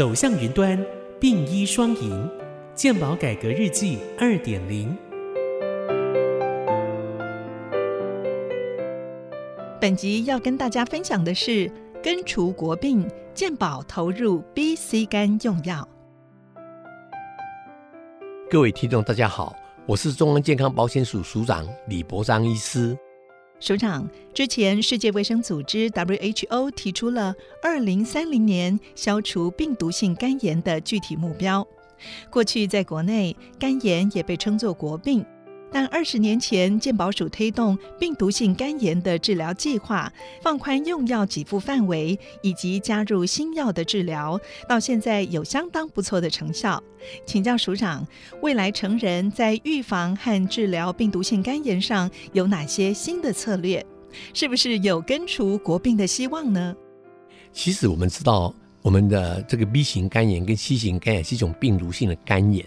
走向云端，并医双赢，健保改革日记二点零。本集要跟大家分享的是根除国病，健保投入 B、C 肝用药。各位听众，大家好，我是中央健康保险署署长李博章医师。首长，之前世界卫生组织 WHO 提出了二零三零年消除病毒性肝炎的具体目标。过去在国内，肝炎也被称作国病。但二十年前，健保署推动病毒性肝炎的治疗计划，放宽用药给付范围，以及加入新药的治疗，到现在有相当不错的成效。请教署长，未来成人在预防和治疗病毒性肝炎上有哪些新的策略？是不是有根除国病的希望呢？其实我们知道，我们的这个 B 型肝炎跟 C 型肝炎是一种病毒性的肝炎。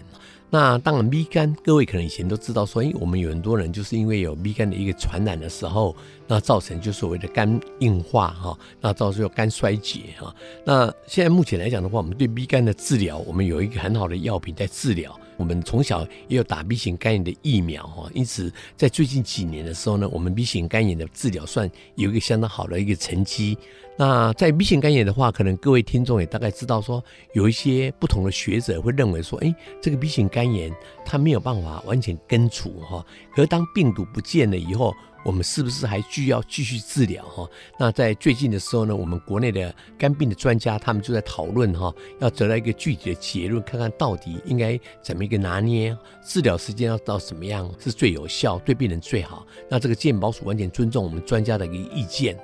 那当然，B 肝，各位可能以前都知道，说，哎，我们有很多人就是因为有 B 肝的一个传染的时候，那造成就所谓的肝硬化哈，那造成肝衰竭哈。那现在目前来讲的话，我们对 B 肝的治疗，我们有一个很好的药品在治疗。我们从小也有打 B 型肝炎的疫苗哈，因此在最近几年的时候呢，我们 B 型肝炎的治疗算有一个相当好的一个成绩。那在 B 型肝炎的话，可能各位听众也大概知道说，有一些不同的学者会认为说，哎，这个 B 型肝炎它没有办法完全根除哈，可是当病毒不见了以后。我们是不是还需要继续治疗哈？那在最近的时候呢，我们国内的肝病的专家他们就在讨论哈，要得到一个具体的结论，看看到底应该怎么一个拿捏，治疗时间要到什么样是最有效，对病人最好。那这个健保署完全尊重我们专家的一个意见。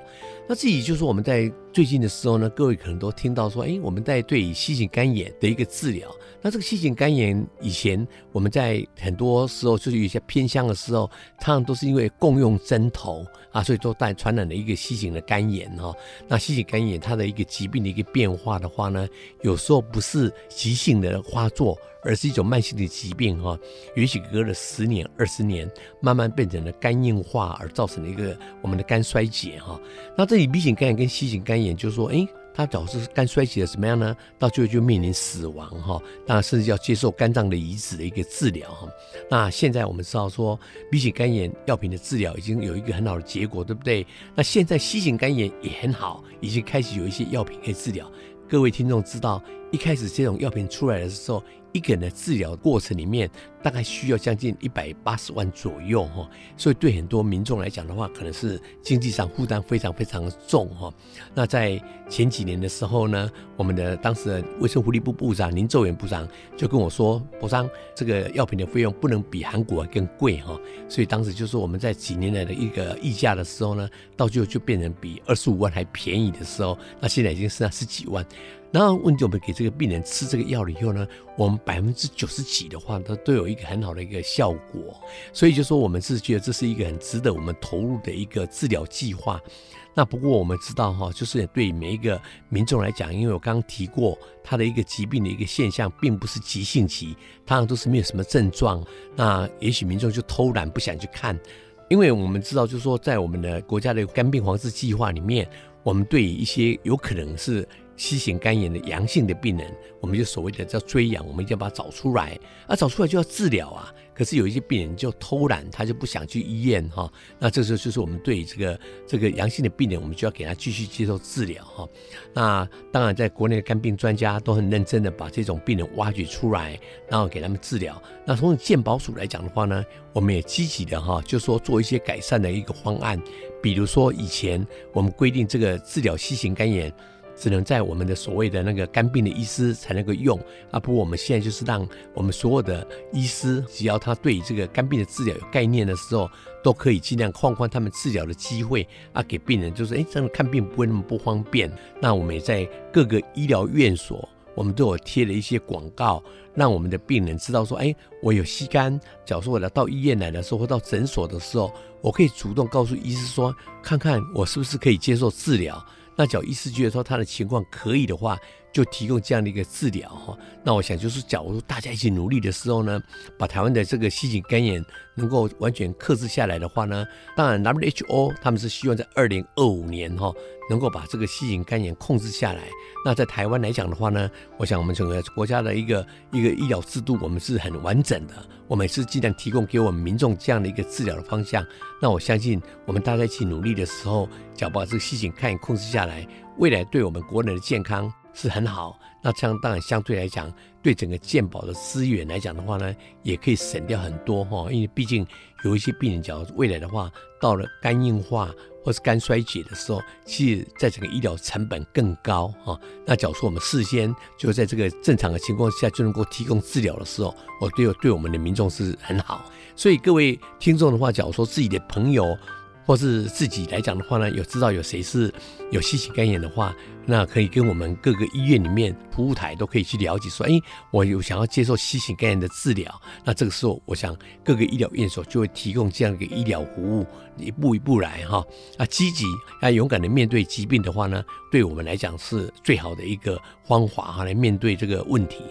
那自己就是我们在最近的时候呢，各位可能都听到说，哎，我们在对新型肝炎的一个治疗。那这个细型肝炎以前我们在很多时候就是有些偏乡的时候，他们都是因为共用针头啊，所以都带传染了一个新型的肝炎哈。那新型肝炎它的一个疾病的一个变化的话呢，有时候不是急性的发作。而是一种慢性的疾病哈，也许隔了十年、二十年，慢慢变成了肝硬化，而造成了一个我们的肝衰竭哈。那这里 B 型肝炎跟 C 型肝炎，就是说，哎，它导致肝衰竭的什么样呢？到最后就面临死亡哈。那，甚至要接受肝脏的移植的一个治疗哈。那现在我们知道说，B 型肝炎药品的治疗已经有一个很好的结果，对不对？那现在 C 型肝炎也很好，已经开始有一些药品可以治疗。各位听众知道，一开始这种药品出来的时候。一个人的治疗过程里面，大概需要将近一百八十万左右哈，所以对很多民众来讲的话，可能是经济上负担非常非常重哈。那在前几年的时候呢，我们的当时的卫生福利部部长林周元部长就跟我说，博商这个药品的费用不能比韩国更贵哈，所以当时就是我们在几年来的一个溢价的时候呢，到最后就变成比二十五万还便宜的时候，那现在已经剩下十几万。然后问题，我们给这个病人吃这个药了以后呢，我们百分之九十几的话，它都有一个很好的一个效果。所以就说我们是觉得这是一个很值得我们投入的一个治疗计划。那不过我们知道哈，就是对每一个民众来讲，因为我刚刚提过，他的一个疾病的一个现象，并不是急性期，通常都是没有什么症状。那也许民众就偷懒不想去看，因为我们知道，就是说在我们的国家的肝病防治计划里面，我们对一些有可能是。C 型肝炎的阳性的病人，我们就所谓的叫追阳，我们一定要把它找出来，啊，找出来就要治疗啊。可是有一些病人就偷懒，他就不想去医院哈。那这时候就是我们对这个这个阳性的病人，我们就要给他继续接受治疗哈。那当然，在国内的肝病专家都很认真的把这种病人挖掘出来，然后给他们治疗。那从健保署来讲的话呢，我们也积极的哈，就说做一些改善的一个方案，比如说以前我们规定这个治疗 C 型肝炎。只能在我们的所谓的那个肝病的医师才能够用啊！不过我们现在就是让我们所有的医师，只要他对这个肝病的治疗有概念的时候，都可以尽量放宽他们治疗的机会啊，给病人就是哎，这样看病不会那么不方便。那我们也在各个医疗院所，我们都有贴了一些广告，让我们的病人知道说，哎，我有吸肝，假如说我来到医院来的时候或到诊所的时候，我可以主动告诉医师说，看看我是不是可以接受治疗。那脚医师觉得说他的情况可以的话，就提供这样的一个治疗哈。那我想就是假如大家一起努力的时候呢，把台湾的这个细菌肝炎能够完全克制下来的话呢，当然 WHO 他们是希望在二零二五年哈能够把这个细菌肝炎控制下来。那在台湾来讲的话呢，我想我们整个国家的一个一个医疗制度，我们是很完整的，我们是尽量提供给我们民众这样的一个治疗的方向。那我相信我们大家一起努力的时候，只要把这个细菌肝炎控制下来，未来对我们国人的健康是很好。那这样当然相对来讲，对整个健保的资源来讲的话呢，也可以省掉很多哈。因为毕竟有一些病人，假如未来的话到了肝硬化或是肝衰竭的时候，其实在整个医疗成本更高哈。那假如说我们事先就在这个正常的情况下就能够提供治疗的时候，我对对我们的民众是很好。所以各位听众的话，假如说自己的朋友。或是自己来讲的话呢，有知道有谁是有新型肝炎的话，那可以跟我们各个医院里面服务台都可以去了解，说，哎，我有想要接受新型肝炎的治疗，那这个时候，我想各个医疗院所就会提供这样一个医疗服务，一步一步来哈，啊，积极啊，勇敢的面对疾病的话呢，对我们来讲是最好的一个方法哈，来面对这个问题。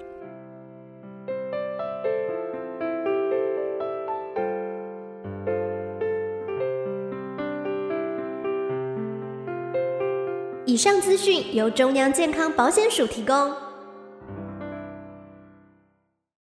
以上资讯由中央健康保险署提供。